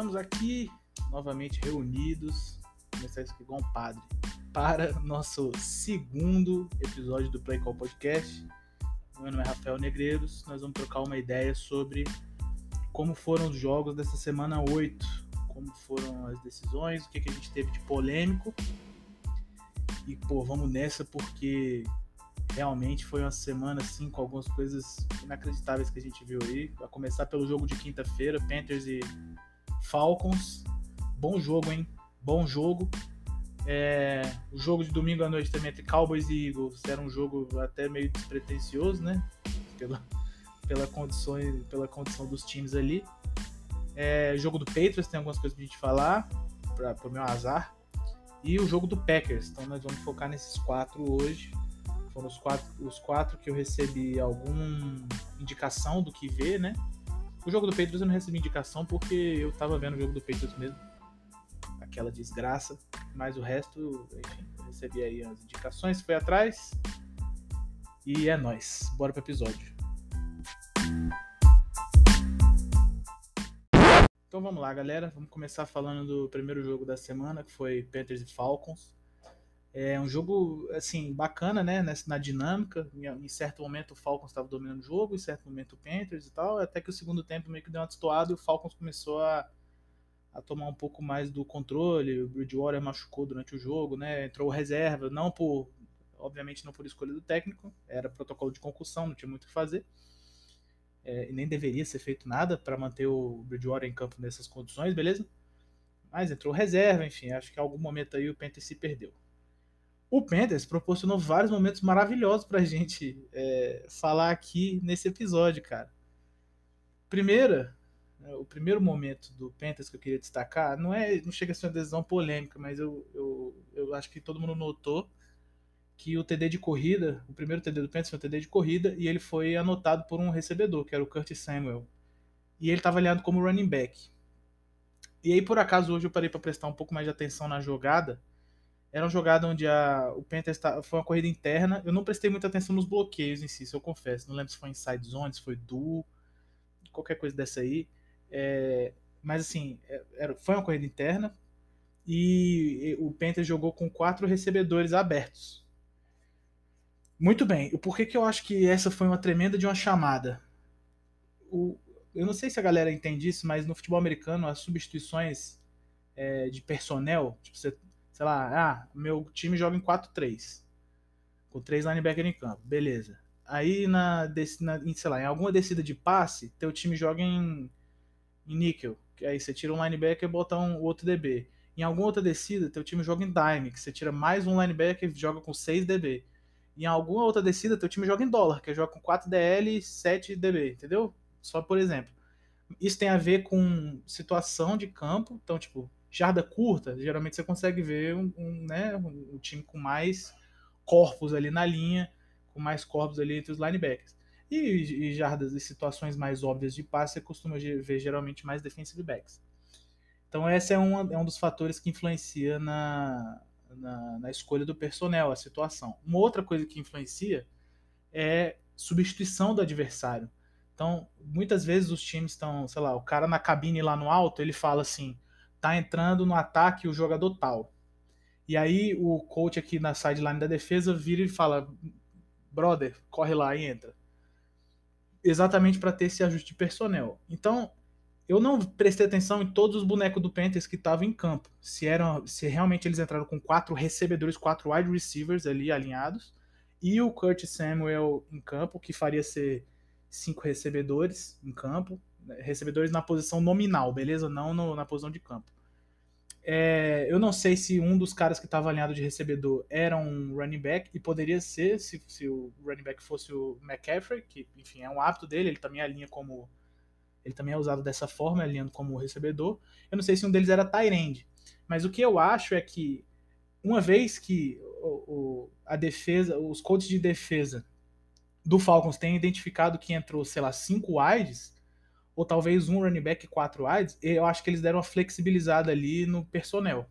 Estamos aqui novamente reunidos, começar isso aqui igual um padre, para nosso segundo episódio do Play Call Podcast. Meu nome é Rafael Negreiros, nós vamos trocar uma ideia sobre como foram os jogos dessa semana 8, como foram as decisões, o que, que a gente teve de polêmico. E, pô, vamos nessa porque realmente foi uma semana assim com algumas coisas inacreditáveis que a gente viu aí. A começar pelo jogo de quinta-feira, Panthers e Falcons. Bom jogo, hein? Bom jogo. É, o jogo de domingo à noite também entre Cowboys e Eagles era um jogo até meio despretensioso, né? Pela, pela, condições, pela condição dos times ali. É, jogo do Patriots tem algumas coisas pra gente falar, para o meu azar. E o jogo do Packers. Então nós vamos focar nesses quatro hoje. Foram os quatro, os quatro que eu recebi alguma indicação do que ver, né? O jogo do Patriots eu não recebi indicação porque eu tava vendo o jogo do Patriots mesmo. Aquela desgraça. Mas o resto, enfim, recebi aí as indicações, foi atrás. E é nóis. Bora pro episódio. Então vamos lá, galera. Vamos começar falando do primeiro jogo da semana, que foi Panthers e Falcons. É um jogo, assim, bacana, né? Na dinâmica. Em certo momento o Falcons estava dominando o jogo, em certo momento o Panthers e tal. Até que o segundo tempo meio que deu uma destoada e o Falcons começou a, a tomar um pouco mais do controle. O Bridgewater machucou durante o jogo, né? Entrou reserva, não por. Obviamente não por escolha do técnico, era protocolo de concussão, não tinha muito o que fazer. É, nem deveria ser feito nada para manter o Bridgewater em campo nessas condições, beleza? Mas entrou reserva, enfim, acho que em algum momento aí o Panthers se perdeu o Panthers proporcionou vários momentos maravilhosos pra gente é, falar aqui nesse episódio, cara. Primeira, né, o primeiro momento do Panthers que eu queria destacar, não é, não chega a ser uma decisão polêmica, mas eu, eu, eu acho que todo mundo notou que o TD de corrida, o primeiro TD do Panthers foi um TD de corrida e ele foi anotado por um recebedor, que era o Curtis Samuel. E ele estava alinhado como running back. E aí, por acaso, hoje eu parei para prestar um pouco mais de atenção na jogada era uma jogada onde a, o Panthers tá, foi uma corrida interna. Eu não prestei muita atenção nos bloqueios em si, eu confesso. Não lembro se foi inside zone, se foi duo, qualquer coisa dessa aí. É, mas assim, é, era, foi uma corrida interna e, e o Panthers jogou com quatro recebedores abertos. Muito bem. O porquê que eu acho que essa foi uma tremenda de uma chamada? O, eu não sei se a galera entende isso, mas no futebol americano as substituição é, de personnel, tipo, você sei lá, ah, meu time joga em 4-3, com três linebackers em campo, beleza. Aí na, na em, sei lá, em alguma descida de passe, teu time joga em, em níquel, que aí você tira um linebacker e bota um outro DB. Em alguma outra descida, teu time joga em dime, que você tira mais um linebacker e joga com 6 DB. Em alguma outra descida, teu time joga em dólar, que joga com 4 DL e 7 DB, entendeu? Só por exemplo. Isso tem a ver com situação de campo, então, tipo, jarda curta, geralmente você consegue ver um, um, né, um, time com mais corpos ali na linha, com mais corpos ali entre os linebackers. E, e jardas e situações mais óbvias de passe, você costuma ver geralmente mais defensive backs. Então esse é um, é um dos fatores que influencia na, na, na escolha do personnel, a situação. Uma outra coisa que influencia é substituição do adversário. Então, muitas vezes os times estão, sei lá, o cara na cabine lá no alto, ele fala assim: tá entrando no ataque o jogador tal. E aí o coach aqui na sideline da defesa vira e fala: brother, corre lá e entra. Exatamente para ter esse ajuste de personnel. Então, eu não prestei atenção em todos os bonecos do Panthers que estavam em campo. Se eram, se realmente eles entraram com quatro recebedores, quatro wide receivers ali alinhados, e o Curtis Samuel em campo, que faria ser cinco recebedores em campo, recebedores na posição nominal, beleza? Não no, na posição de campo. É, eu não sei se um dos caras que estava alinhado de recebedor era um running back, e poderia ser se, se o running back fosse o McCaffrey, que enfim é um hábito dele, ele também alinha como. Ele também é usado dessa forma, alinhando como recebedor. Eu não sei se um deles era Tyrande. Mas o que eu acho é que, uma vez que o, o, a defesa, os coaches de defesa do Falcons têm identificado que entrou, sei lá, cinco wides, ou talvez um running back e quatro wides, eu acho que eles deram uma flexibilizada ali no personnel,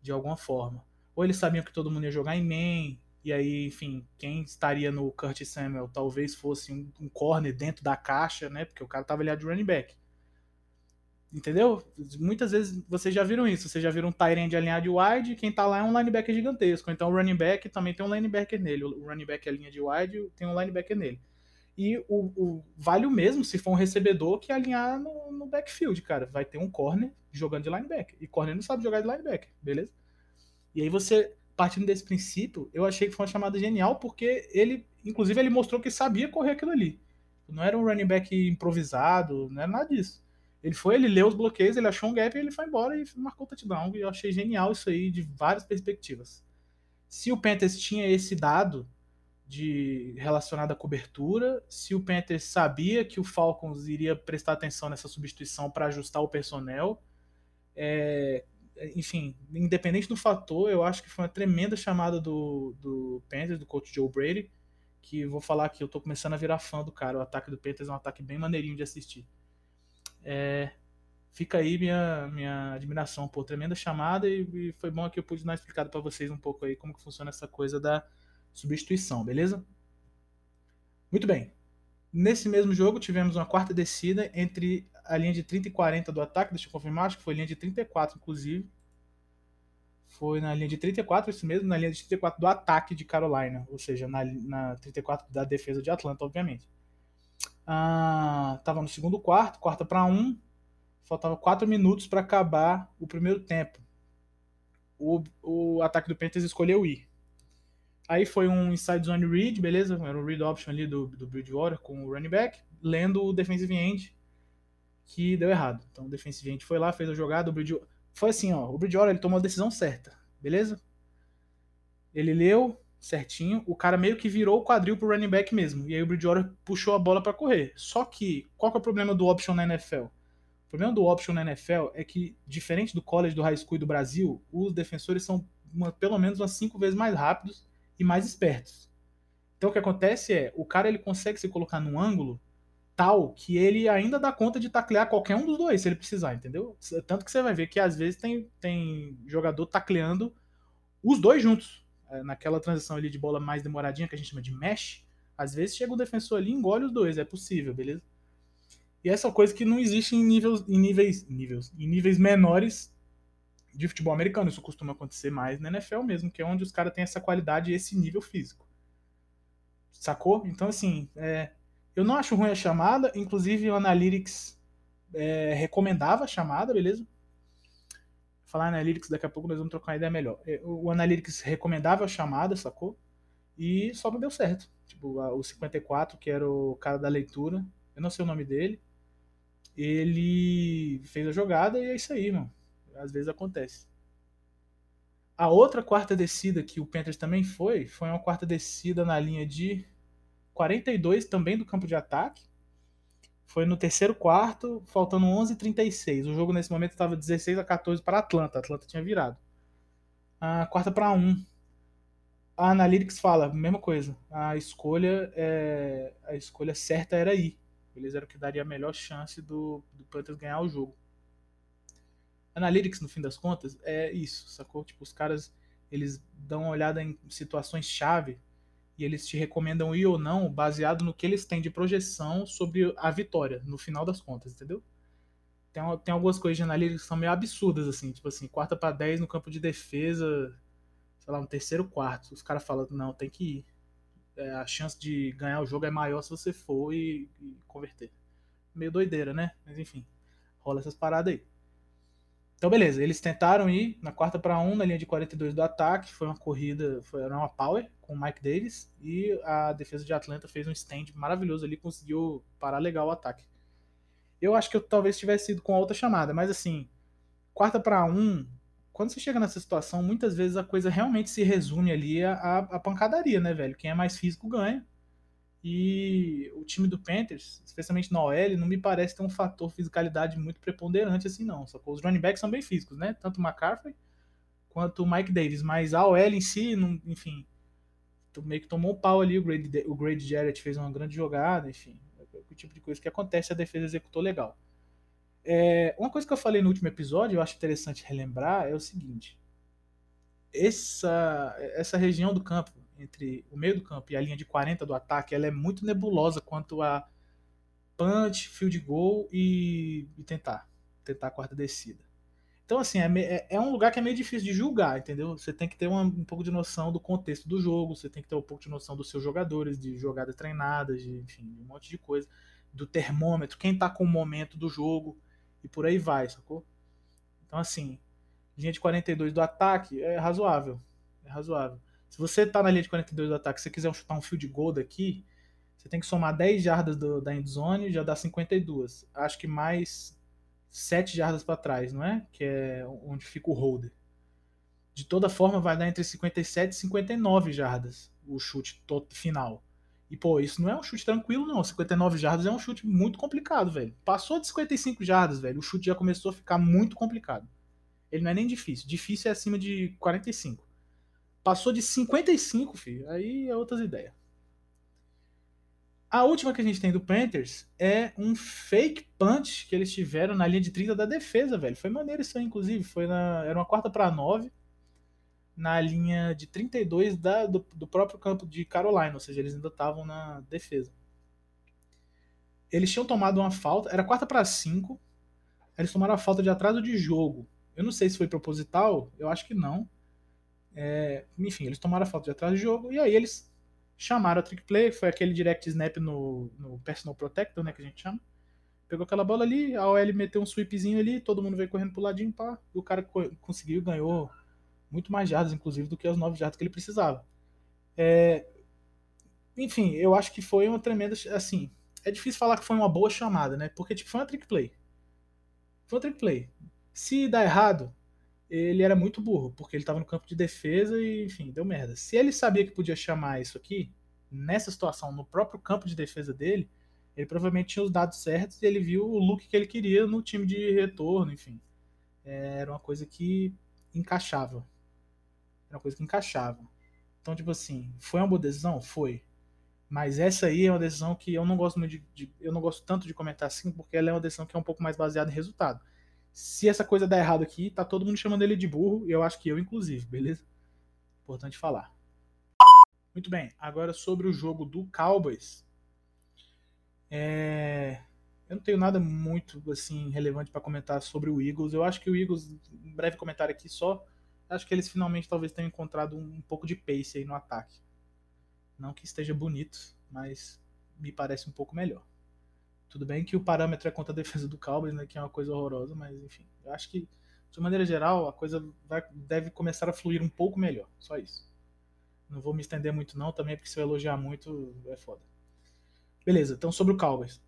de alguma forma. Ou eles sabiam que todo mundo ia jogar em main, e aí, enfim, quem estaria no Curtis Samuel talvez fosse um, um corner dentro da caixa, né? Porque o cara tava ali de running back. Entendeu? Muitas vezes vocês já viram isso. Vocês já viram um Tyrande alinhado de wide, quem tá lá é um linebacker gigantesco. Então o running back também tem um linebacker nele. O running back é a linha de wide, tem um linebacker nele. E o, o, vale o mesmo se for um recebedor que alinhar no, no backfield, cara. Vai ter um corner jogando de linebacker. E corner não sabe jogar de linebacker, beleza? E aí você, partindo desse princípio, eu achei que foi uma chamada genial, porque ele, inclusive, ele mostrou que sabia correr aquilo ali. Não era um running back improvisado, não era nada disso. Ele foi, ele leu os bloqueios, ele achou um gap e ele foi embora e marcou o touchdown. E eu achei genial isso aí de várias perspectivas. Se o Panthers tinha esse dado de relacionado à cobertura, se o Panthers sabia que o Falcons iria prestar atenção nessa substituição para ajustar o personnel, é, enfim, independente do fator, eu acho que foi uma tremenda chamada do, do Panthers, do coach Joe Brady, que vou falar que eu tô começando a virar fã do cara. O ataque do Panthers é um ataque bem maneirinho de assistir. É, fica aí minha, minha admiração por tremenda chamada e, e foi bom que eu pude dar explicado para vocês um pouco aí como que funciona essa coisa da substituição, beleza? Muito bem. Nesse mesmo jogo tivemos uma quarta descida entre a linha de 30 e 40 do ataque, deixa eu confirmar, acho que foi linha de 34 inclusive. Foi na linha de 34, isso mesmo, na linha de 34 do ataque de Carolina, ou seja, na, na 34 da defesa de Atlanta, obviamente. Ah, tava no segundo quarto, quarta para um. Faltava quatro minutos para acabar o primeiro tempo. O, o ataque do Panthers escolheu ir. Aí foi um inside zone read, beleza? Era um read option ali do, do Bridgewater com o running back, lendo o defensive end, que deu errado. Então o defensive end foi lá, fez a jogada, o Bridgewater... Foi assim, ó, o Bridgewater ele tomou a decisão certa, beleza? Ele leu, certinho, o cara meio que virou o quadril pro running back mesmo. E aí o Bridgewater puxou a bola para correr. Só que, qual que é o problema do option na NFL? O problema do option na NFL é que, diferente do college, do high school e do Brasil, os defensores são uma, pelo menos umas cinco vezes mais rápidos e mais espertos. Então o que acontece é, o cara ele consegue se colocar num ângulo tal que ele ainda dá conta de taclear qualquer um dos dois, se ele precisar, entendeu? Tanto que você vai ver que às vezes tem, tem jogador tacleando os dois juntos. É, naquela transição ali de bola mais demoradinha, que a gente chama de mesh, às vezes chega o defensor ali e engole os dois, é possível, beleza? E essa é coisa que não existe em níveis, em níveis, níveis, em níveis menores de futebol americano. Isso costuma acontecer mais na NFL mesmo, que é onde os caras têm essa qualidade e esse nível físico. Sacou? Então, assim, é, eu não acho ruim a chamada, inclusive o Analytics é, recomendava a chamada, beleza? falar Analytics daqui a pouco, nós vamos trocar uma ideia melhor. É, o Analytics recomendava a chamada, sacou? E só não deu certo. Tipo, o 54, que era o cara da leitura, eu não sei o nome dele, ele fez a jogada e é isso aí, mano. Às vezes acontece. A outra quarta descida que o Panthers também foi, foi uma quarta descida na linha de 42, também do campo de ataque. Foi no terceiro quarto, faltando 11:36. O jogo nesse momento estava 16 a 14 para Atlanta. A Atlanta tinha virado. A quarta para 1. A Analytics fala, mesma coisa. A escolha é, a escolha certa era ir. Eles eram que daria a melhor chance do, do Panthers ganhar o jogo. Analytics, no fim das contas, é isso, sacou? Tipo, os caras, eles dão uma olhada em situações chave e eles te recomendam ir ou não baseado no que eles têm de projeção sobre a vitória, no final das contas, entendeu? Tem, tem algumas coisas de análise que são meio absurdas, assim, tipo assim, quarta para 10 no campo de defesa, sei lá, no terceiro quarto. Os caras falam, não, tem que ir. É, a chance de ganhar o jogo é maior se você for e, e converter. Meio doideira, né? Mas enfim, rola essas paradas aí. Então, beleza, eles tentaram ir na quarta para um na linha de 42 do ataque. Foi uma corrida, foi uma power com o Mike Davis. E a defesa de Atlanta fez um stand maravilhoso ali, conseguiu parar legal o ataque. Eu acho que eu talvez tivesse ido com outra chamada, mas assim, quarta para um, quando você chega nessa situação, muitas vezes a coisa realmente se resume ali a, a pancadaria, né, velho? Quem é mais físico ganha. E o time do Panthers, especialmente na OL, não me parece ter um fator fisicalidade muito preponderante assim, não. Só que os running backs são bem físicos, né? Tanto o McCaffrey quanto o Mike Davis. Mas a OL em si, não, enfim, meio que tomou um pau ali. O Grady, o Grady Jarrett fez uma grande jogada, enfim. É o tipo de coisa que acontece, a defesa executou legal. É, uma coisa que eu falei no último episódio, eu acho interessante relembrar, é o seguinte. Essa, essa região do campo, entre o meio do campo e a linha de 40 do ataque, ela é muito nebulosa quanto a punch, field goal e, e tentar. tentar a quarta descida. Então, assim, é, é, é, um lugar que é meio difícil de julgar, entendeu? Você tem que ter uma, um pouco de noção do contexto do jogo, você tem que ter um pouco de noção dos seus jogadores, de jogadas treinadas, de, enfim, de um monte de coisa. Do termômetro, quem tá com o momento do jogo, e por aí vai, sacou? Então, assim, linha de 42 do ataque é razoável. É razoável. Se você tá na linha de 42 do ataque, se você quiser chutar um field goal daqui, você tem que somar 10 jardas do, da endzone, já dá 52. Acho que mais 7 jardas para trás, não é? Que é onde fica o holder. De toda forma, vai dar entre 57 e 59 jardas o chute final. E, pô, isso não é um chute tranquilo, não. 59 jardas é um chute muito complicado, velho. Passou de 55 jardas, velho, o chute já começou a ficar muito complicado. Ele não é nem difícil. Difícil é acima de 45. Passou de 55, filho, aí é outras ideias. A última que a gente tem do Panthers é um fake punch que eles tiveram na linha de 30 da defesa, velho. Foi maneiro isso aí, inclusive. Foi na, era uma quarta para 9 na linha de 32 da, do, do próprio campo de Carolina, ou seja, eles ainda estavam na defesa. Eles tinham tomado uma falta, era quarta para 5. Eles tomaram a falta de atraso de jogo. Eu não sei se foi proposital, eu acho que não. É, enfim, eles tomaram a falta de atraso de jogo e aí eles chamaram a trick play, foi aquele direct snap no, no personal protector, né, que a gente chama. Pegou aquela bola ali, a OL meteu um sweepzinho ali, todo mundo veio correndo pro ladinho, pá, e o cara conseguiu, ganhou muito mais jardas, inclusive, do que as 9 jardas que ele precisava. É, enfim, eu acho que foi uma tremenda, assim, é difícil falar que foi uma boa chamada, né, porque, tipo, foi uma trick play. Foi uma trick play. Se dar errado, ele era muito burro, porque ele estava no campo de defesa e, enfim, deu merda. Se ele sabia que podia chamar isso aqui, nessa situação, no próprio campo de defesa dele, ele provavelmente tinha os dados certos e ele viu o look que ele queria no time de retorno, enfim. É, era uma coisa que encaixava. Era uma coisa que encaixava. Então, tipo assim, foi uma boa decisão? Foi. Mas essa aí é uma decisão que eu não gosto muito de, de, eu não gosto tanto de comentar assim, porque ela é uma decisão que é um pouco mais baseada em resultado se essa coisa der errado aqui, tá todo mundo chamando ele de burro, e eu acho que eu, inclusive, beleza? Importante falar. Muito bem, agora sobre o jogo do Cowboys. É... Eu não tenho nada muito assim relevante para comentar sobre o Eagles. Eu acho que o Eagles, um breve comentário aqui só, acho que eles finalmente talvez tenham encontrado um pouco de pace aí no ataque. Não que esteja bonito, mas me parece um pouco melhor. Tudo bem que o parâmetro é contra a defesa do Cowboys, né, que é uma coisa horrorosa, mas enfim, eu acho que de maneira geral a coisa vai, deve começar a fluir um pouco melhor, só isso. Não vou me estender muito não, também porque se eu elogiar muito é foda. Beleza, então sobre o Cowboys.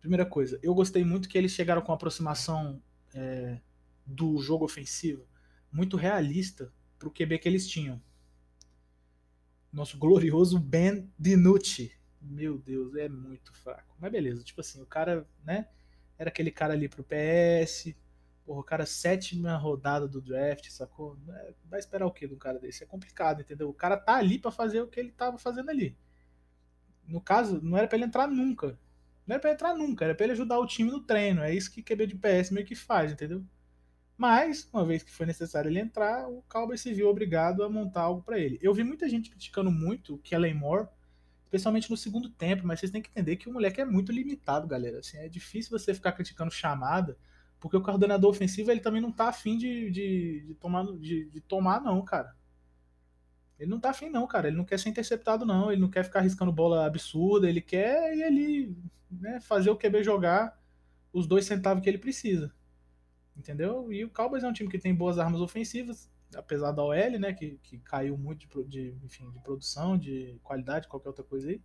Primeira coisa, eu gostei muito que eles chegaram com uma aproximação é, do jogo ofensivo muito realista para o QB que eles tinham. Nosso glorioso Ben DiNucci, meu Deus, é muito fraco. Mas beleza, tipo assim, o cara, né? Era aquele cara ali pro PS. Porra, o cara sétima rodada do draft, sacou? É, vai esperar o que do cara desse? É complicado, entendeu? O cara tá ali para fazer o que ele tava fazendo ali. No caso, não era para ele entrar nunca. Não era pra entrar nunca, era pra ele ajudar o time no treino. É isso que QB de PS meio que faz, entendeu? Mas, uma vez que foi necessário ele entrar, o Cowboys se viu obrigado a montar algo para ele. Eu vi muita gente criticando muito o Kellen Moore especialmente no segundo tempo, mas vocês têm que entender que o moleque é muito limitado, galera. Assim, é difícil você ficar criticando chamada, porque o coordenador ofensivo ele também não tá afim de, de, de tomar, de, de, tomar, não, cara. Ele não tá afim, não, cara. Ele não quer ser interceptado, não. Ele não quer ficar arriscando bola absurda. Ele quer ir ali, né, fazer o QB jogar os dois centavos que ele precisa. Entendeu? E o Cowboys é um time que tem boas armas ofensivas apesar da OL, né, que, que caiu muito de, de, enfim, de produção, de qualidade, qualquer outra coisa aí.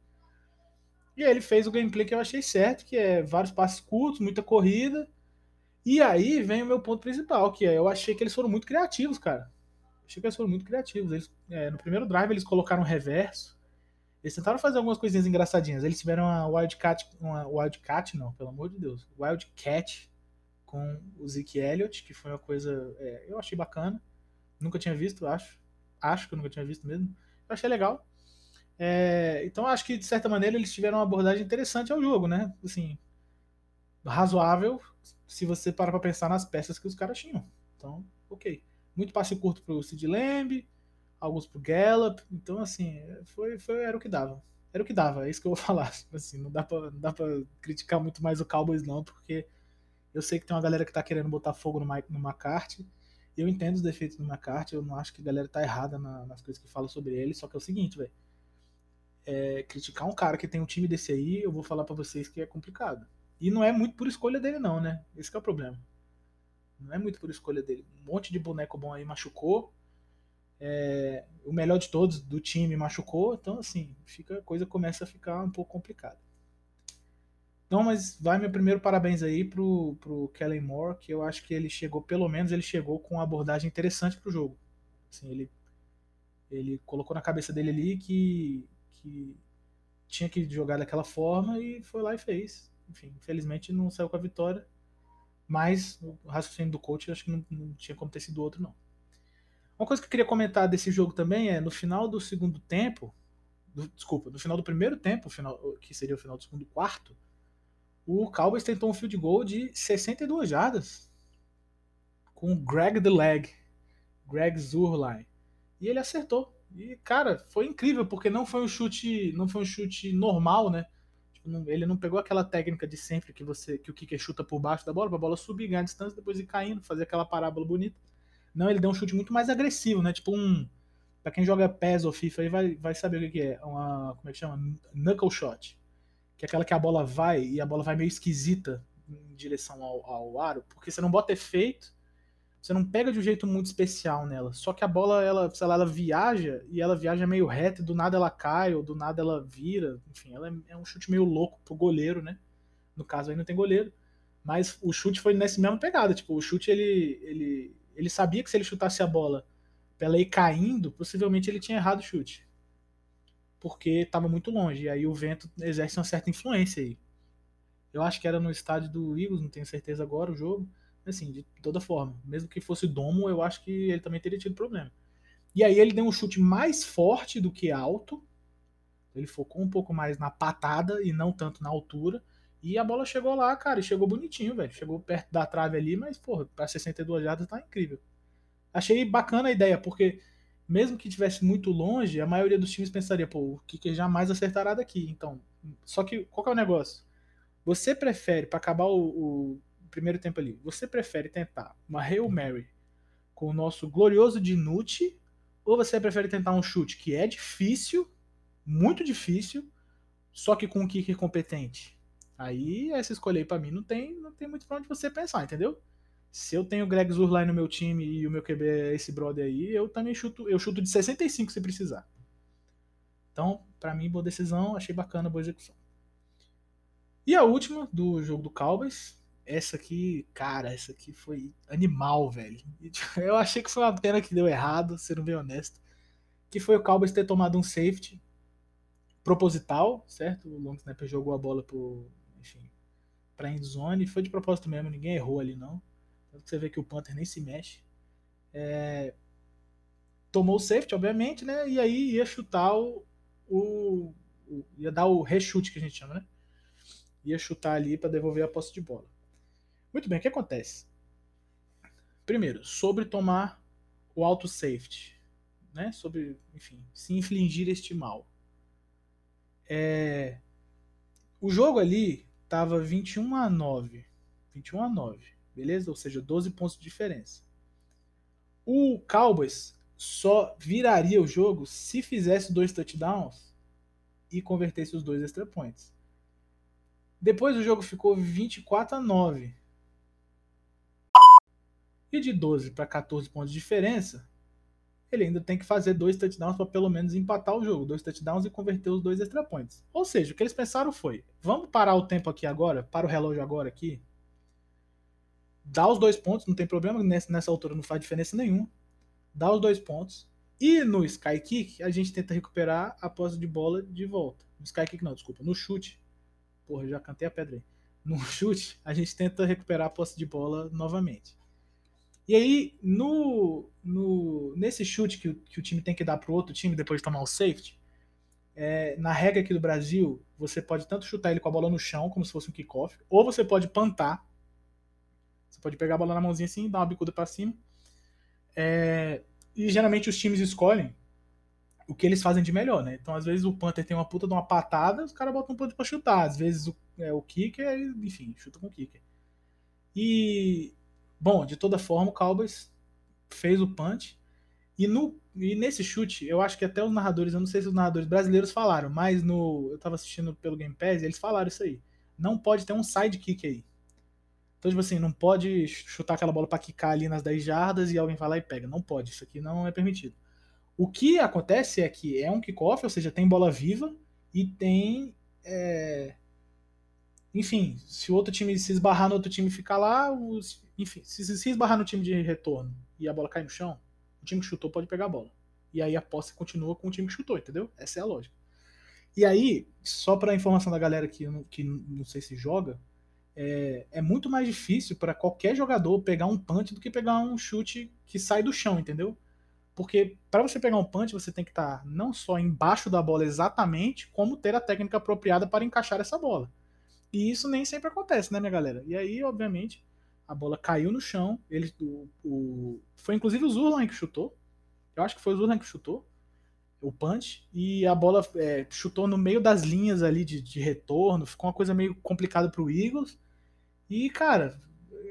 E aí ele fez o gameplay que eu achei certo, que é vários passes curtos, muita corrida. E aí vem o meu ponto principal, que é eu achei que eles foram muito criativos, cara. Achei que eles foram muito criativos. Eles, é, no primeiro drive eles colocaram reverso. Eles tentaram fazer algumas coisinhas engraçadinhas. Eles tiveram uma Wildcat, uma Wildcat, não, pelo amor de Deus. Wildcat com o Zeke Elliott, que foi uma coisa. É, eu achei bacana. Nunca tinha visto, acho. Acho que eu nunca tinha visto mesmo. Eu achei legal. É, então acho que de certa maneira eles tiveram uma abordagem interessante ao jogo, né? Assim, razoável se você parar para pensar nas peças que os caras tinham. Então, ok. Muito passe curto pro Sid Lamb, alguns pro Gallup. Então, assim, foi, foi, era o que dava. Era o que dava, é isso que eu vou falar. Assim, não dá pra, não dá pra criticar muito mais o Cowboys, não, porque Eu sei que tem uma galera que tá querendo botar fogo no, Mike, no McCarthy. Eu entendo os defeitos do McCarthy, eu não acho que a galera tá errada na, nas coisas que fala sobre ele, só que é o seguinte, velho. É, criticar um cara que tem um time desse aí, eu vou falar para vocês que é complicado. E não é muito por escolha dele, não, né? Esse é o problema. Não é muito por escolha dele. Um monte de boneco bom aí machucou. É, o melhor de todos do time machucou, então assim, fica, a coisa começa a ficar um pouco complicada. Então, mas vai meu primeiro parabéns aí pro, pro Kellen Moore, que eu acho que ele chegou, pelo menos ele chegou com uma abordagem interessante pro jogo. Assim, ele, ele colocou na cabeça dele ali que, que tinha que jogar daquela forma e foi lá e fez. Enfim, infelizmente não saiu com a vitória, mas o raciocínio do coach acho que não, não tinha como ter sido outro, não. Uma coisa que eu queria comentar desse jogo também é no final do segundo tempo, do, desculpa, no final do primeiro tempo, final, que seria o final do segundo quarto, o Cowboys tentou um field goal de 62 jardas com Greg the Leg, Greg Zurline. E ele acertou. E cara, foi incrível porque não foi um chute, não foi um chute normal, né? Tipo, ele não pegou aquela técnica de sempre que você que o kicker chuta por baixo da bola, para a bola subir, ganhar distância, depois ir caindo, fazer aquela parábola bonita. Não, ele deu um chute muito mais agressivo, né? Tipo um para quem joga PES ou FIFA aí vai, vai saber o que é, uma como é que chama? Knuckle shot que é aquela que a bola vai e a bola vai meio esquisita em direção ao, ao aro, porque você não bota efeito, você não pega de um jeito muito especial nela. Só que a bola, ela, sei lá, ela viaja e ela viaja meio reta e do nada ela cai, ou do nada ela vira. Enfim, ela é, é um chute meio louco pro goleiro, né? No caso aí não tem goleiro. Mas o chute foi nesse mesmo pegada. Tipo, o chute ele, ele, ele sabia que se ele chutasse a bola pra ela ir caindo, possivelmente ele tinha errado o chute porque estava muito longe. E aí o vento exerce uma certa influência aí. Eu acho que era no estádio do Eagles, não tenho certeza agora o jogo. Assim, de toda forma, mesmo que fosse domo, eu acho que ele também teria tido problema. E aí ele deu um chute mais forte do que alto. Ele focou um pouco mais na patada e não tanto na altura. E a bola chegou lá, cara, e chegou bonitinho, velho. Chegou perto da trave ali, mas, porra, pra 62 jardas tá incrível. Achei bacana a ideia, porque mesmo que tivesse muito longe, a maioria dos times pensaria, pô, o Kicker jamais acertará daqui. Então, só que qual que é o negócio? Você prefere, para acabar o, o, primeiro tempo ali, você prefere tentar uma Hail Mary com o nosso glorioso Dinucci, ou você prefere tentar um chute que é difícil, muito difícil, só que com um kicker competente? Aí essa escolha aí pra mim não tem, não tem muito pra onde você pensar, entendeu? Se eu tenho o Greg Zurline no meu time e o meu QB é esse brother aí, eu também chuto, eu chuto de 65 se precisar. Então, para mim, boa decisão, achei bacana, boa execução. E a última do jogo do Cowboys, essa aqui, cara, essa aqui foi animal, velho. Eu achei que foi uma pena que deu errado, sendo bem honesto. Que foi o Cowboys ter tomado um safety proposital, certo? O long snapper jogou a bola pro, enfim, pra endzone, foi de propósito mesmo, ninguém errou ali não. Que você vê que o Panther nem se mexe. É, tomou o safety, obviamente, né? E aí ia chutar o, o, o, ia dar o rechute que a gente chama, né? Ia chutar ali para devolver a posse de bola. Muito bem, o que acontece? Primeiro, sobre tomar o auto safety, né? Sobre, enfim, se infligir este mal. É, o jogo ali tava 21 a 9. 21 a 9 beleza? Ou seja, 12 pontos de diferença. O Cowboys só viraria o jogo se fizesse dois touchdowns e convertesse os dois extra points. Depois o jogo ficou 24 a 9. E de 12 para 14 pontos de diferença, ele ainda tem que fazer dois touchdowns para pelo menos empatar o jogo, dois touchdowns e converter os dois extra points. Ou seja, o que eles pensaram foi: vamos parar o tempo aqui agora, para o relógio agora aqui, dá os dois pontos, não tem problema, nessa, altura não faz diferença nenhuma. Dá os dois pontos. E no Sky Kick, a gente tenta recuperar a posse de bola de volta. No Sky Kick não, desculpa, no chute. Porra, já cantei a pedra aí. No chute, a gente tenta recuperar a posse de bola novamente. E aí, no, no, nesse chute que, que o time tem que dar pro outro time depois de tomar o safety, é, na regra aqui do Brasil, você pode tanto chutar ele com a bola no chão, como se fosse um kickoff, ou você pode pantar, pode pegar a bola na mãozinha assim, dar uma bicuda para cima. É, e geralmente os times escolhem o que eles fazem de melhor, né? Então, às vezes o Panther tem uma puta de uma patada, os caras botam um Panther pra chutar. Às vezes o, é, o kicker, enfim, chuta com o kicker. E, bom, de toda forma, o Cowboys fez o punch. E, no, e nesse chute, eu acho que até os narradores, eu não sei se os narradores brasileiros falaram, mas no eu tava assistindo pelo Game Pass eles falaram isso aí. Não pode ter um sidekick aí. Então, tipo assim, não pode chutar aquela bola para quicar ali nas 10 jardas e alguém falar e pega. Não pode, isso aqui não é permitido. O que acontece é que é um kickoff, ou seja, tem bola viva e tem. É... Enfim, se o outro time se esbarrar no outro time ficar lá, os... enfim, se, se esbarrar no time de retorno e a bola cai no chão, o time que chutou pode pegar a bola. E aí a posse continua com o time que chutou, entendeu? Essa é a lógica. E aí, só para informação da galera que, que não sei se joga, é, é muito mais difícil para qualquer jogador pegar um punch do que pegar um chute que sai do chão, entendeu? Porque para você pegar um punch, você tem que estar tá não só embaixo da bola exatamente, como ter a técnica apropriada para encaixar essa bola. E isso nem sempre acontece, né, minha galera? E aí, obviamente, a bola caiu no chão. Ele, o, o foi inclusive o Zurlan que chutou. Eu acho que foi o Zurlan que chutou o punch. E a bola é, chutou no meio das linhas ali de, de retorno. Ficou uma coisa meio complicada pro Eagles. E, cara,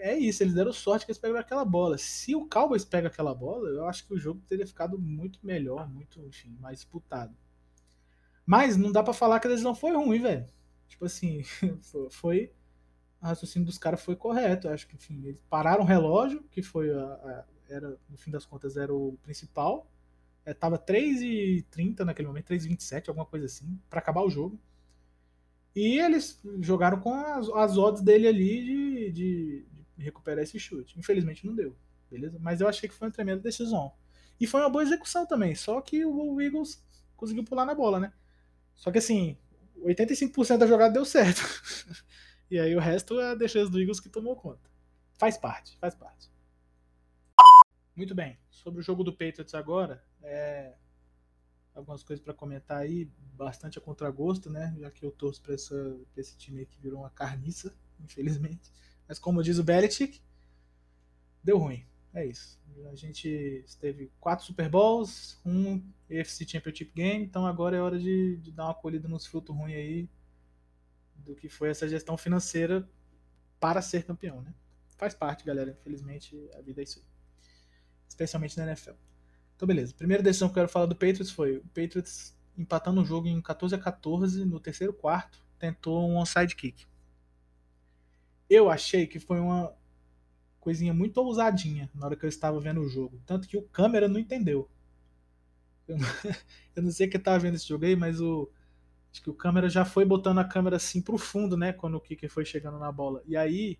é isso, eles deram sorte que eles pegaram aquela bola. Se o Cowboys pega aquela bola, eu acho que o jogo teria ficado muito melhor, muito, enfim, mais disputado. Mas não dá para falar que a decisão foi ruim, velho. Tipo assim, foi. O raciocínio dos caras foi correto. Eu acho que, enfim, eles pararam o relógio, que foi a, a, era, no fim das contas, era o principal. É, tava 3h30 naquele momento, 3h27, alguma coisa assim, para acabar o jogo. E eles jogaram com as, as odds dele ali de, de, recuperar esse chute. Infelizmente não deu, beleza? Mas eu achei que foi uma tremenda decisão. E foi uma boa execução também, só que o Eagles conseguiu pular na bola, né? Só que assim, 85% da jogada deu certo. e aí o resto é a defesa do Eagles que tomou conta. Faz parte, faz parte. Muito bem. Sobre o jogo do Patriots agora, é... algumas coisas para comentar aí, bastante a contragosto, né? Já que eu torço para esse time aí que virou uma carniça, infelizmente. Mas como diz o Belichick, deu ruim. É isso. A gente teve quatro Super Bowls, um AFC Championship Game, então agora é hora de, de dar uma colhida nos frutos ruins aí do que foi essa gestão financeira para ser campeão, né? Faz parte, galera. Infelizmente, a vida é isso aí. Especialmente na NFL. Então, beleza. Primeira decisão que eu quero falar do Patriots foi o Patriots empatando o jogo em 14 a 14 no terceiro quarto, tentou um onside kick. Eu achei que foi uma coisinha muito ousadinha na hora que eu estava vendo o jogo. Tanto que o câmera não entendeu. Eu não, eu não sei quem estava vendo esse jogo aí, mas o. Acho que o câmera já foi botando a câmera assim pro fundo, né? Quando o kicker foi chegando na bola. E aí,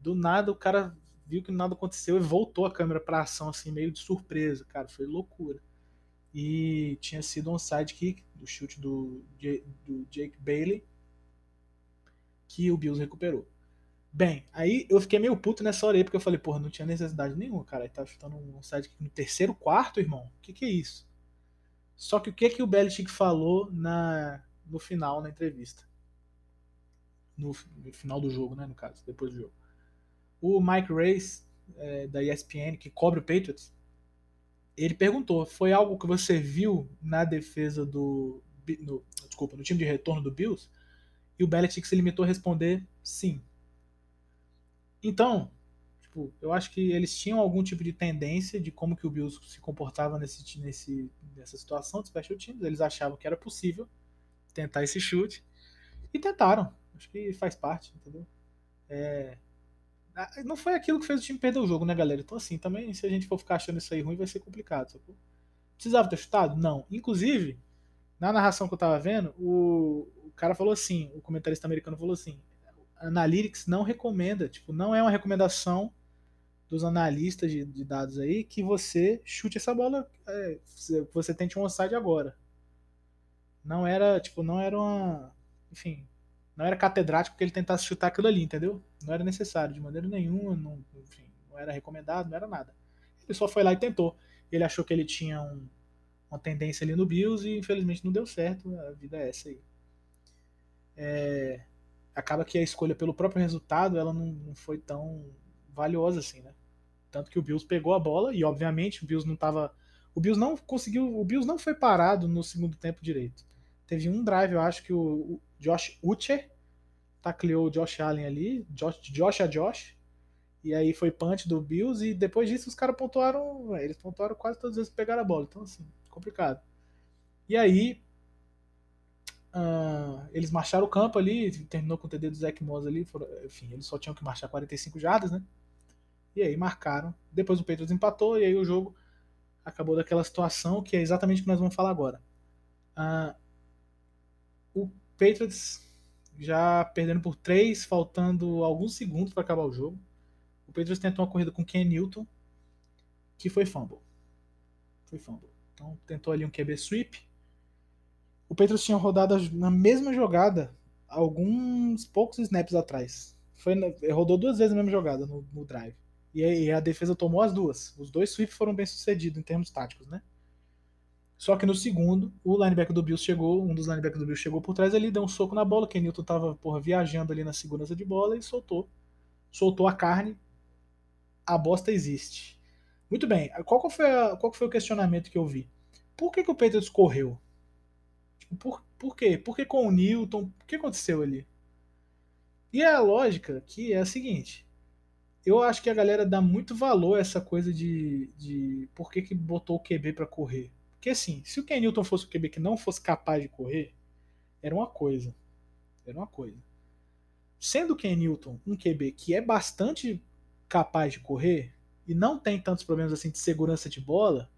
do nada, o cara viu que nada aconteceu e voltou a câmera pra ação, assim, meio de surpresa, cara. Foi loucura. E tinha sido um sidekick do chute do, do Jake Bailey que o Bills recuperou. Bem, aí eu fiquei meio puto nessa hora aí, porque eu falei, porra, não tinha necessidade nenhuma, cara. Ele tá chutando um sidekick no terceiro quarto, irmão. O que, que é isso? Só que o que que o Belichick falou na, no final, na entrevista? No, no final do jogo, né, no caso, depois do jogo. O Mike Race, é, da ESPN, que cobre o Patriots, ele perguntou, foi algo que você viu na defesa do... No, desculpa, no time de retorno do Bills? E o Belichick se limitou a responder sim. Então, tipo, eu acho que eles tinham algum tipo de tendência de como que o Bills se comportava nesse, nesse, nessa situação de special teams. Eles achavam que era possível tentar esse chute e tentaram. Acho que faz parte, entendeu? É, não foi aquilo que fez o time perder o jogo, né, galera? Então, assim, também se a gente for ficar achando isso aí ruim, vai ser complicado. Sacou? Precisava ter chutado? Não. Inclusive, na narração que eu tava vendo, o, o cara falou assim, o comentarista americano falou assim, Analytics não recomenda, tipo, não é uma recomendação dos analistas de, de dados aí que você chute essa bola, é, você tente um onside agora. Não era, tipo, não era uma, enfim, não era catedrático que ele tentasse chutar aquilo ali, entendeu? Não era necessário de maneira nenhuma, não, enfim, não era recomendado, não era nada. Ele só foi lá e tentou. Ele achou que ele tinha um, uma tendência ali no Bills e infelizmente não deu certo. A vida é essa aí. É, acaba que a escolha pelo próprio resultado ela não, não, foi tão valiosa assim, né? Tanto que o Bills pegou a bola e obviamente o Bills não tava, o Bills não conseguiu, o Bills não foi parado no segundo tempo direito. Teve um drive, eu acho que o, Josh Ucher tacleou o Josh Allen ali, Josh, Josh a Josh, E aí foi punch do Bills e depois disso os caras pontuaram, eles pontuaram quase todas as vezes que pegaram a bola. Então assim, complicado. E aí uh, eles marcharam o campo ali, terminou com o TD do Zach Moss ali, foram, enfim, eles só tinham que marchar 45 jardas, né? E aí marcaram. Depois o Patriots empatou e aí o jogo acabou daquela situação que é exatamente o que nós vamos falar agora. Uh, Patriots já perdendo por 3, faltando alguns segundos para acabar o jogo. O Patriots tentou uma corrida com Ken Newton, que foi fumble. Foi fumble. Então tentou ali um QB sweep. O Patriots tinha rodado na mesma jogada alguns poucos snaps atrás. Foi, rodou duas vezes a mesma jogada no, no drive. E a defesa tomou as duas. Os dois sweeps foram bem sucedidos em termos táticos, né? Só que no segundo, o linebacker do Bills chegou, um dos linebackers do Bills chegou por trás ali, deu um soco na bola, que Newton tava, porra, viajando ali na segurança de bola e soltou. Soltou a carne. A bosta existe. Muito bem. Qual foi, a, qual foi o questionamento que eu vi? Por que, que o Patriots correu? Tipo, por, por quê? Por que com o Newton? O que aconteceu ali? E a lógica que é a seguinte eu acho que a galera dá muito valor a essa coisa de, de por que, que botou o QB para correr. Porque assim, se o Ken Newton fosse o QB que não fosse capaz de correr, era uma coisa. Era uma coisa. Sendo o Ken Newton um QB que é bastante capaz de correr e não tem tantos problemas assim de segurança de bola,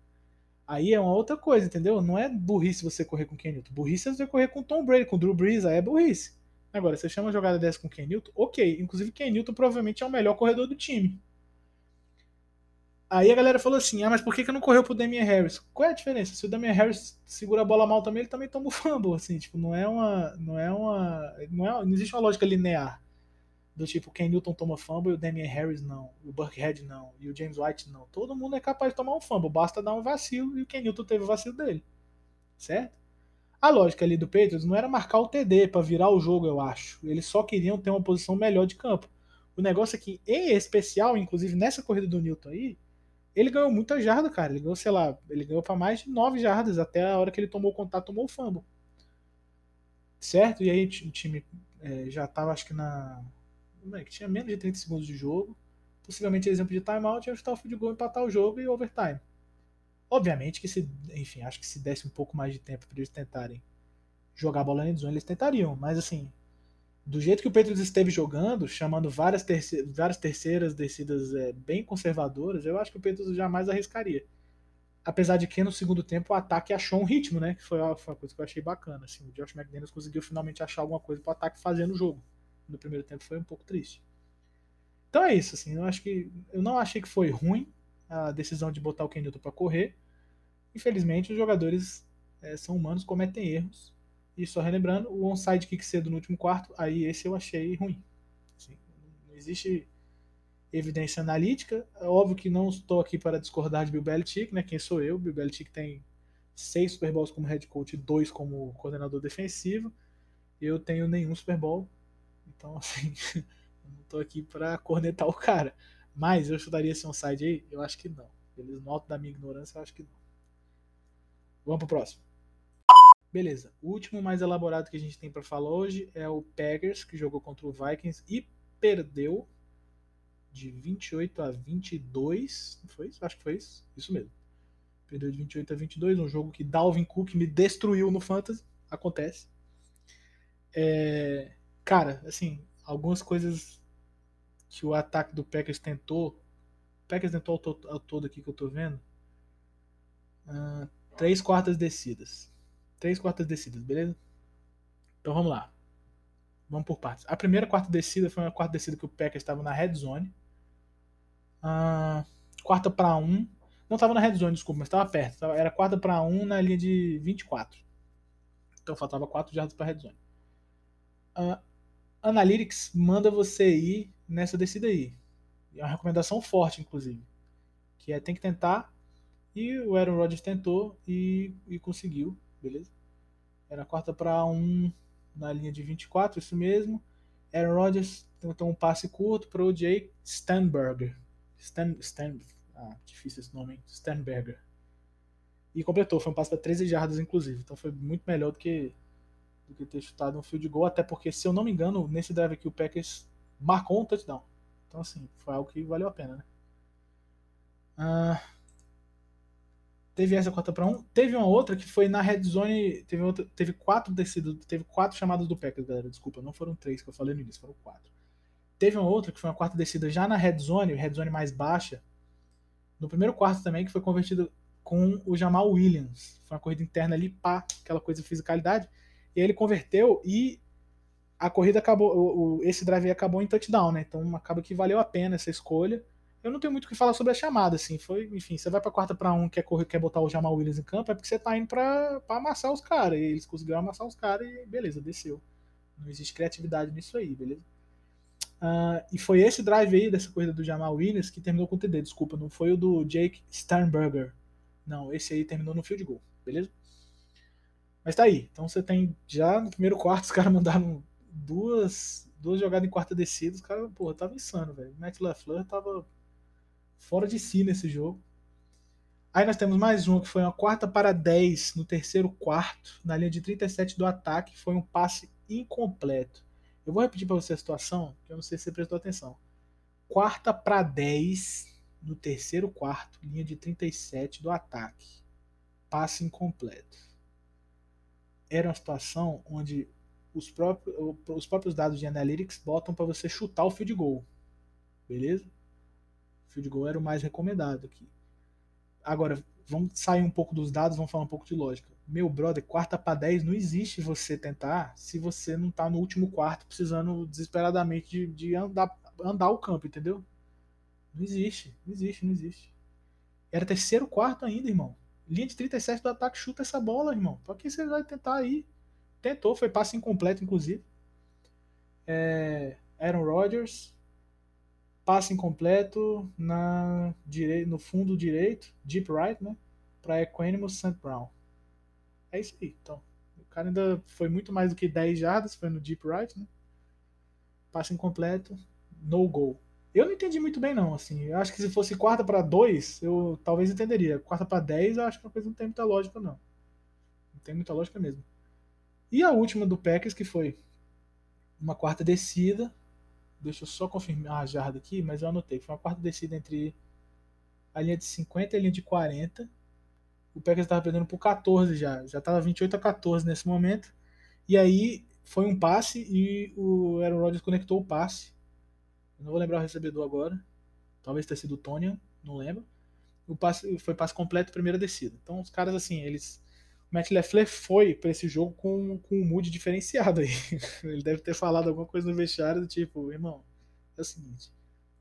aí é uma outra coisa, entendeu? Não é burrice você correr com o Ken Newton. Burrice é você correr com o Tom Brady, com o Drew Brees, aí é burrice. Agora, você chama a jogada dessa com Ken Newton? Ok. Inclusive, Ken Newton provavelmente é o melhor corredor do time. Aí a galera falou assim: ah, mas por que, que não correu pro Damian Harris? Qual é a diferença? Se o Damian Harris segura a bola mal também, ele também toma o fumble, assim, tipo, não é uma. Não é uma. Não, é, não existe uma lógica linear. Do tipo, Ken Newton toma fumble e o Damian Harris não. O Burkhead não. E o James White não. Todo mundo é capaz de tomar um fumble, basta dar um vacilo e o Ken Newton teve o vacilo dele. Certo? A lógica ali do Patriots não era marcar o TD para virar o jogo, eu acho. Eles só queriam ter uma posição melhor de campo. O negócio é que, em especial, inclusive nessa corrida do Newton aí, ele ganhou muita jarda, cara. Ele ganhou, sei lá, ele ganhou para mais de 9 jardas até a hora que ele tomou o contato, tomou o fumble. Certo? E aí o time é, já tava, acho que na. É, que tinha menos de 30 segundos de jogo. Possivelmente exemplo de timeout, ia chutar o field goal, empatar o jogo e overtime. Obviamente que se, enfim, acho que se desse um pouco mais de tempo para eles tentarem jogar a bola na zone, eles tentariam, mas assim, do jeito que o Patriots esteve jogando, chamando várias, terce várias terceiras descidas é, bem conservadoras, eu acho que o Patriots jamais arriscaria. Apesar de que no segundo tempo o ataque achou um ritmo, né? Que foi foi uma coisa que eu achei bacana. Assim, o Josh McDaniels conseguiu finalmente achar alguma coisa para o ataque fazer no jogo. No primeiro tempo foi um pouco triste. Então é isso, assim, eu acho que eu não achei que foi ruim a decisão de botar o Ken para correr. Infelizmente, os jogadores é, são humanos, cometem erros. E só relembrando, o onside kick cedo no último quarto, aí esse eu achei ruim. Assim, não existe evidência analítica. É óbvio que não estou aqui para discordar de Bill Belichick, né? Quem sou eu? Bill Belichick tem seis Super Bowls como head coach e dois como coordenador defensivo. Eu tenho nenhum Super Bowl. Então, assim, não estou aqui para cornetar o cara. Mas eu chutaria esse onside aí? Eu acho que não. Eles notam da minha ignorância, eu acho que não. Vamos pro próximo. Beleza. O último mais elaborado que a gente tem para falar hoje é o Packers, que jogou contra o Vikings e perdeu de 28 a 22. Não foi isso? Acho que foi isso. Isso mesmo. Perdeu de 28 a 22, um jogo que Dalvin Cook me destruiu no Fantasy. Acontece. É... Cara, assim, algumas coisas que o ataque do Packers tentou. O Packers tentou ao, todo aqui que eu tô vendo. Uh, Três quartas descidas. Três quartas descidas, beleza? Então vamos lá. Vamos por partes. A primeira quarta descida foi uma quarta descida que o Packers estava na red zone. Uh, quarta para um. Não estava na red zone, desculpa, mas estava perto. Era quarta para um na linha de 24. Então faltava 4 jardas para red zone. Uh, Analytics manda você ir nessa descida aí. É uma recomendação forte, inclusive. Que é tem que tentar e o Aaron Rodgers tentou e, e conseguiu, beleza? Era quarta para um na linha de 24, isso mesmo. Aaron Rodgers tentou um passe curto para o Jay Stanberger. Stan, Stan, ah, difícil esse nome, hein? E completou, foi um passe para 13 jardas, inclusive. Então foi muito melhor do que, do que ter chutado um field goal, até porque, se eu não me engano, nesse drive aqui o Packers marcou um touchdown. Então, assim, foi algo que valeu a pena, né? Ah, teve essa quarta para um. Teve uma outra que foi na red zone. Teve, outra, teve quatro descidas. Teve quatro chamadas do Packers, galera. Desculpa, não foram três que eu falei no início, foram quatro. Teve uma outra que foi uma quarta descida já na red zone, red zone mais baixa. No primeiro quarto também, que foi convertido com o Jamal Williams. Foi uma corrida interna ali, pá, aquela coisa de fisicalidade. E aí ele converteu e a corrida acabou. O, o, esse drive acabou em touchdown, né? Então acaba que valeu a pena essa escolha. Eu não tenho muito o que falar sobre a chamada, assim. Foi, enfim, você vai pra quarta para um, quer correr, quer botar o Jamal Williams em campo, é porque você tá indo pra, pra amassar os caras. E eles conseguiram amassar os caras e beleza, desceu. Não existe criatividade nisso aí, beleza? Uh, e foi esse drive aí dessa corrida do Jamal Williams que terminou com o TD, desculpa, não foi o do Jake Sternberger. Não, esse aí terminou no field goal, beleza? Mas tá aí. Então você tem já no primeiro quarto os caras mandaram duas, duas jogadas em quarta descida. Os caras, porra, tava insano, velho. Matt LaFleur tava fora de si nesse jogo. Aí nós temos mais um que foi uma quarta para 10 no terceiro quarto, na linha de 37 do ataque. Foi um passe incompleto. Eu vou repetir para você a situação, que eu não sei se você prestou atenção. Quarta para 10 no terceiro quarto, linha de 37 do ataque. Passe incompleto. Era uma situação onde os próprios, os próprios dados de analytics botam para você chutar o field goal. Beleza? Field goal era o mais recomendado aqui. Agora, vamos sair um pouco dos dados, vamos falar um pouco de lógica. Meu brother, quarta para 10 não existe você tentar se você não tá no último quarto precisando desesperadamente de, de andar, andar o campo, entendeu? Não existe, não existe, não existe. Era terceiro quarto ainda, irmão. Linha de 37 do ataque, chuta essa bola, irmão. Pra que você vai tentar aí? Tentou, foi passe incompleto, inclusive. É, Aaron Rodgers, passe incompleto na direi no fundo direito, deep right, né? Para Equanimous St. Brown. É isso aí. Então, o cara ainda foi muito mais do que 10 jardas, foi no deep right, né? Passe incompleto, no goal. Eu não entendi muito bem, não. Assim, eu acho que se fosse quarta para dois, eu talvez entenderia. Quarta para dez, eu acho que a coisa não tem muita lógica, não. Não tem muita lógica mesmo. E a última do Packers, que foi uma quarta descida. Deixa eu só confirmar a jarda aqui, mas eu anotei. Foi uma quarta descida entre a linha de 50 e a linha de 40. O Packers estava perdendo por 14 já. Já estava 28 a 14 nesse momento. E aí foi um passe e o Aaron Rodgers conectou o passe eu não vou lembrar o recebedor agora. Talvez tenha sido o Tony, não lembro. O passe, foi passe completo, primeira descida. Então os caras, assim, eles. O Matt LeFleur foi para esse jogo com, com um mood diferenciado aí. Ele deve ter falado alguma coisa no vestiário do tipo, irmão, é o seguinte,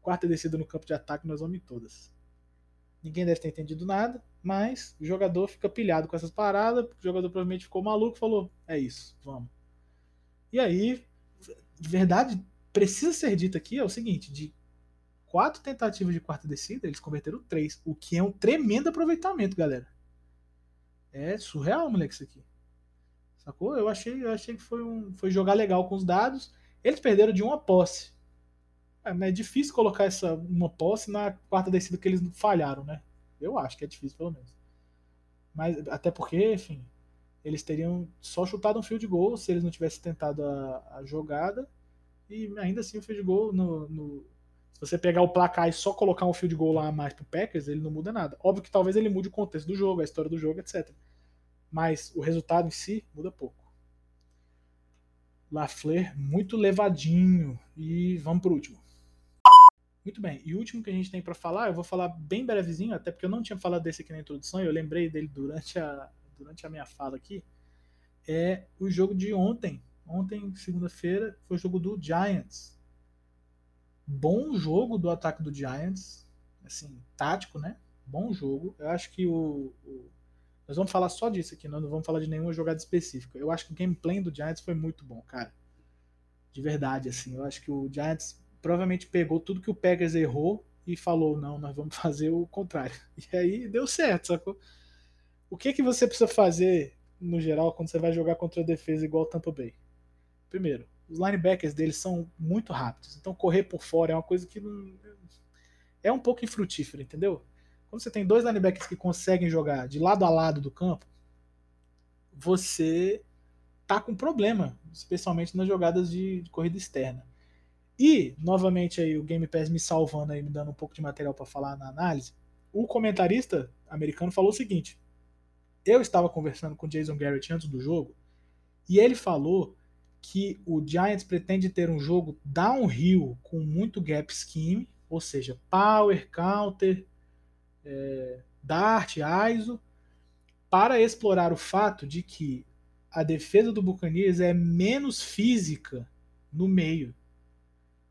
quarta descida no campo de ataque nós vamos em todas. Ninguém deve ter entendido nada, mas o jogador fica pilhado com essas paradas, o jogador provavelmente ficou maluco falou, é isso, vamos. E aí, verdade precisa ser dito aqui é o seguinte: de quatro tentativas de quarta descida, eles converteram três, o que é um tremendo aproveitamento, galera. É surreal, moleque, isso aqui. Sacou? Eu achei, eu achei que foi, um, foi jogar legal com os dados. Eles perderam de uma posse. É, é difícil colocar essa uma posse na quarta descida que eles falharam, né? Eu acho que é difícil, pelo menos. Mas até porque, enfim, eles teriam só chutado um field goal se eles não tivessem tentado a, a jogada e ainda assim o field goal no, no, se você pegar o placar e só colocar um field goal lá a mais pro Packers, ele não muda nada. Óbvio que talvez ele mude o contexto do jogo, a história do jogo, etc. Mas o resultado em si muda pouco. Lafleur muito levadinho e vamos pro último. Muito bem, e o último que a gente tem para falar, eu vou falar bem brevezinho, até porque eu não tinha falado desse aqui na introdução, eu lembrei dele durante a, durante a minha fala aqui, é o jogo de ontem Ontem, segunda-feira, foi o jogo do Giants. Bom jogo do ataque do Giants. Assim, tático, né? Bom jogo. Eu acho que o, o nós vamos falar só disso aqui, nós não vamos falar de nenhuma jogada específica. Eu acho que o gameplay do Giants foi muito bom, cara. De verdade, assim. Eu acho que o Giants provavelmente pegou tudo que o Packers errou e falou: não, nós vamos fazer o contrário. E aí deu certo, sacou? O que, que você precisa fazer, no geral, quando você vai jogar contra a defesa igual o Tampa Bay? Primeiro, os linebackers deles são muito rápidos, então correr por fora é uma coisa que não, é um pouco infrutífero, entendeu? Quando você tem dois linebackers que conseguem jogar de lado a lado do campo, você tá com problema, especialmente nas jogadas de, de corrida externa. E, novamente, aí o Game Pass me salvando aí, me dando um pouco de material para falar na análise. O comentarista americano falou o seguinte: eu estava conversando com Jason Garrett antes do jogo, e ele falou que o Giants pretende ter um jogo downhill com muito gap scheme, ou seja, power, counter, é, dart, ISO, para explorar o fato de que a defesa do Buccaneers é menos física no meio.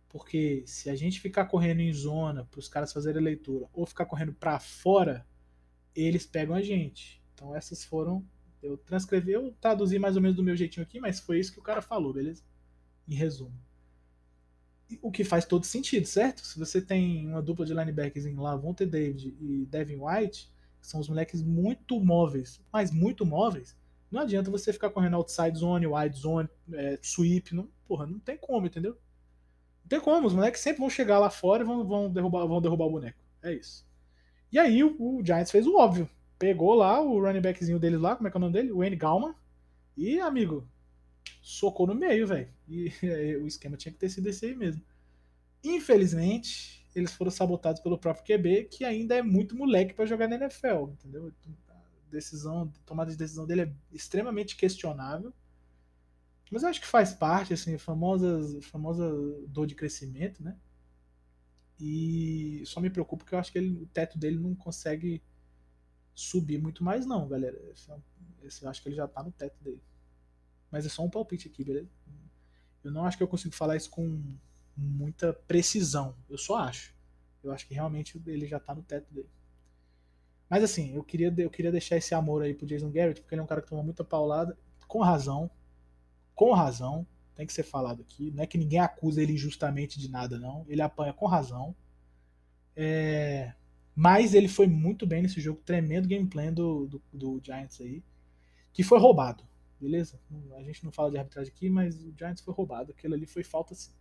Porque se a gente ficar correndo em zona para os caras fazerem leitura ou ficar correndo para fora, eles pegam a gente. Então essas foram. Eu transcrevi, eu traduzi mais ou menos do meu jeitinho aqui, mas foi isso que o cara falou, beleza? Em resumo. O que faz todo sentido, certo? Se você tem uma dupla de linebackers em Lavonte David e Devin White, que são os moleques muito móveis, mas muito móveis, não adianta você ficar correndo outside zone, wide zone, é, sweep. Não, porra, não tem como, entendeu? Não tem como. Os moleques sempre vão chegar lá fora e vão, vão, derrubar, vão derrubar o boneco. É isso. E aí o, o Giants fez o óbvio. Pegou lá o running backzinho deles lá, como é que é o nome dele? Wayne Gallman. E, amigo, socou no meio, velho. E é, o esquema tinha que ter sido esse aí mesmo. Infelizmente, eles foram sabotados pelo próprio QB, que ainda é muito moleque para jogar na NFL, entendeu? decisão, tomada de decisão dele é extremamente questionável. Mas eu acho que faz parte, assim, famosa, famosa dor de crescimento, né? E só me preocupa porque eu acho que ele, o teto dele não consegue subir muito mais, não, galera. Esse, é esse, eu acho que ele já tá no teto dele. Mas é só um palpite aqui, beleza? Eu não acho que eu consigo falar isso com muita precisão. Eu só acho. Eu acho que realmente ele já tá no teto dele. Mas assim, eu queria, eu queria deixar esse amor aí pro Jason Garrett, porque ele é um cara que toma muita paulada, com razão. Com razão. Tem que ser falado aqui. Não é que ninguém acusa ele injustamente de nada, não. Ele apanha com razão. É... Mas ele foi muito bem nesse jogo, tremendo gameplay do, do, do Giants aí, que foi roubado, beleza? A gente não fala de arbitragem aqui, mas o Giants foi roubado. Aquilo ali foi falta sim.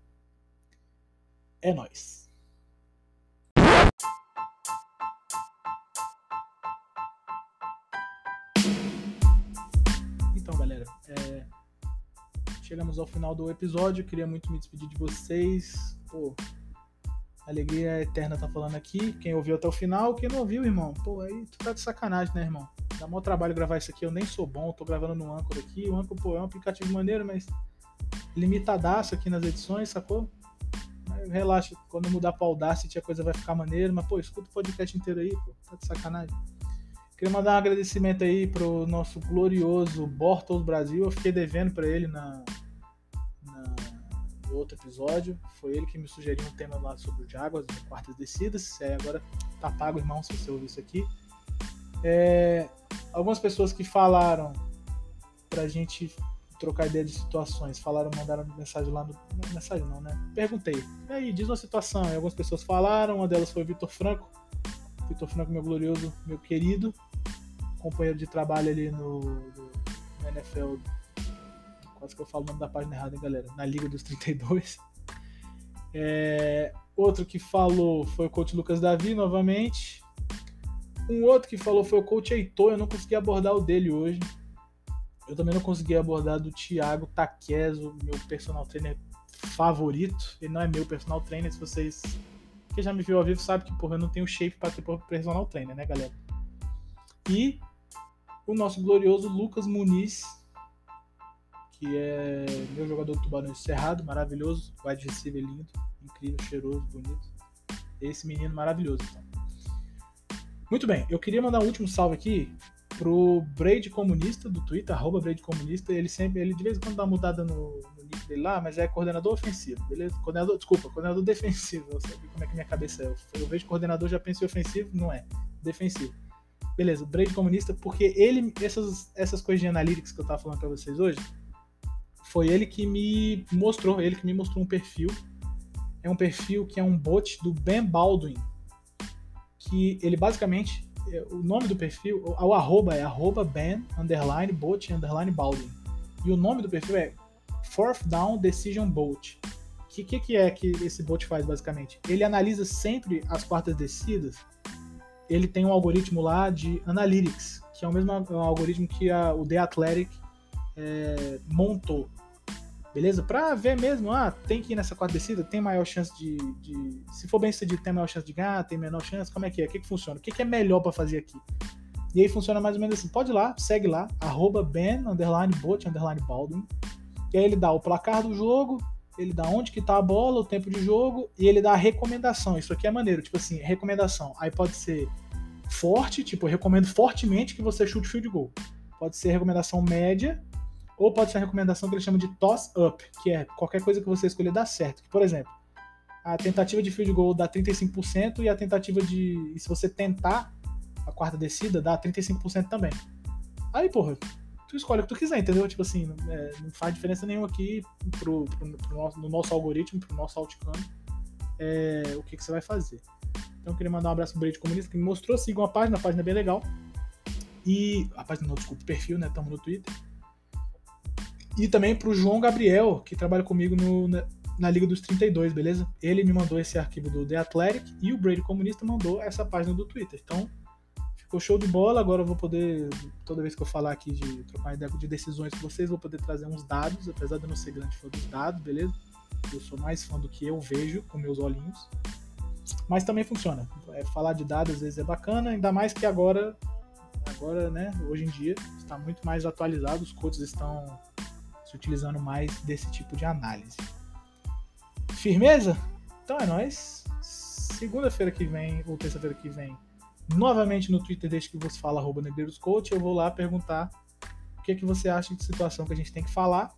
É nóis. É, chegamos ao final do episódio. Queria muito me despedir de vocês. Pô, alegria eterna tá falando aqui. Quem ouviu até o final, quem não ouviu, irmão. Pô, aí tu tá de sacanagem, né, irmão? Dá maior trabalho gravar isso aqui. Eu nem sou bom, tô gravando no Anchor aqui. O Anchor, pô, é um aplicativo maneiro, mas limitadaço aqui nas edições, sacou? relaxa, quando mudar pra Audacity a coisa vai ficar maneira, mas pô, escuta o podcast inteiro aí, pô, tá de sacanagem. Queria mandar um agradecimento aí pro nosso glorioso Bortles Brasil. Eu fiquei devendo para ele na, outro episódio. Foi ele que me sugeriu um tema lá sobre o Jaguars, quartas descidas. É, agora tá pago, irmão, se você ouvir isso aqui. É, algumas pessoas que falaram pra gente trocar ideia de situações, falaram, mandaram mensagem lá no. Mensagem não, né? Perguntei. E aí, diz uma situação. E algumas pessoas falaram, uma delas foi o Vitor Franco. Vitor Franco, meu glorioso, meu querido companheiro de trabalho ali no, no NFL. Quase que eu falo o nome da página errada, hein, galera? Na Liga dos 32. É, outro que falou foi o coach Lucas Davi, novamente. Um outro que falou foi o coach Heitor. Eu não consegui abordar o dele hoje. Eu também não consegui abordar do Thiago Taqueso, meu personal trainer favorito. Ele não é meu personal trainer. Se vocês que já me viu ao vivo sabe que porra, eu não tenho shape para ter personal trainer, né, galera? E o nosso glorioso Lucas Muniz, que é meu jogador do Tubarão Cerrado, maravilhoso, wide receiver lindo, incrível, cheiroso, bonito. Esse menino maravilhoso, então. Muito bem, eu queria mandar um último salve aqui pro Braid Comunista do Twitter, arroba Braid Comunista. Ele sempre, ele de vez em quando dá uma mudada no, no nick dele lá, mas é coordenador ofensivo, beleza? Coordenador, desculpa, coordenador defensivo. Eu sei como é que minha cabeça é. Eu vejo coordenador, já penso em ofensivo, não é. Defensivo. Beleza, Braid Comunista, porque ele, essas, essas coisas de analytics que eu tava falando pra vocês hoje, foi ele que me mostrou, ele que me mostrou um perfil. É um perfil que é um bot do Ben Baldwin, que ele basicamente é, o nome do perfil, o, arroba é arroba Ben, underline, bot, underline, Baldwin. E o nome do perfil é Fourth Down Decision Bot. O que, que, que, é que esse bot faz, basicamente? Ele analisa sempre as quartas descidas. Ele tem um algoritmo lá de Analytics, que é o mesmo algoritmo que a, o The Athletic é, montou. Beleza? Pra ver mesmo, ah, tem que ir nessa quarta descida, tem maior chance de, de. Se for bem sucedido, tem maior chance de ganhar, tem menor chance, como é que é? O que, que funciona? O que, que é melhor para fazer aqui? E aí funciona mais ou menos assim. Pode ir lá, segue lá, arroba Ben, underline bot, underline Baldwin. E aí ele dá o placar do jogo, ele dá onde que tá a bola, o tempo de jogo, e ele dá a recomendação. Isso aqui é maneiro, tipo assim, recomendação. Aí pode ser forte, tipo, eu recomendo fortemente que você chute field goal. Pode ser recomendação média, ou pode ser a recomendação que ele chama de toss up, que é qualquer coisa que você escolher dá certo. Por exemplo, a tentativa de field goal dá 35% e a tentativa de. Se você tentar a quarta descida, dá 35% também. Aí, porra, tu escolhe o que tu quiser, entendeu? Tipo assim, é, não faz diferença nenhuma aqui pro, pro, pro nosso, no nosso algoritmo, pro nosso outcome, é, o que, que você vai fazer. Então eu queria mandar um abraço pro Brady Comunista, que me mostrou, sigam a página, a página é bem legal. E. A página não, desculpa, perfil, né? Estamos no Twitter. E também pro João Gabriel, que trabalha comigo no, na, na, Liga dos 32, beleza? Ele me mandou esse arquivo do The Athletic e o Brady Comunista mandou essa página do Twitter. Então, ficou show de bola. Agora eu vou poder, toda vez que eu falar aqui de trocar ideia de decisões com vocês, vou poder trazer uns dados, apesar de eu não ser grande fã dos dados, beleza? Eu sou mais fã do que eu vejo com meus olhinhos. Mas também funciona. É, falar de dados às vezes é bacana, ainda mais que agora, agora, né, hoje em dia, está muito mais atualizado, os coaches estão se utilizando mais desse tipo de análise. Firmeza? Então é nóis. Segunda-feira que vem, ou terça-feira que vem, novamente no Twitter, desde que você fala arroba negreiroscoach, eu vou lá perguntar o que, é que você acha de situação que a gente tem que falar.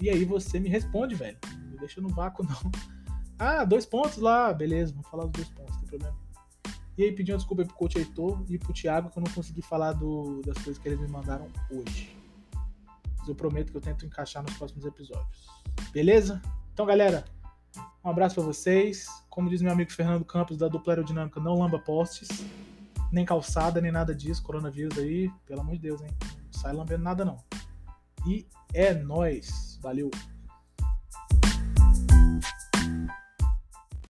E aí você me responde, velho. Não me deixa no vácuo, não. Ah, dois pontos lá, beleza, vamos falar dos dois pontos, não tem problema. E aí pedindo desculpa pro coach Heitor e pro Thiago que eu não consegui falar do, das coisas que eles me mandaram hoje. Mas eu prometo que eu tento encaixar nos próximos episódios. Beleza? Então, galera, um abraço para vocês. Como diz meu amigo Fernando Campos, da dupla aerodinâmica, não lamba postes, nem calçada, nem nada disso. Coronavírus aí, pelo amor de Deus, hein? Não sai lambendo nada, não. E é nós. Valeu.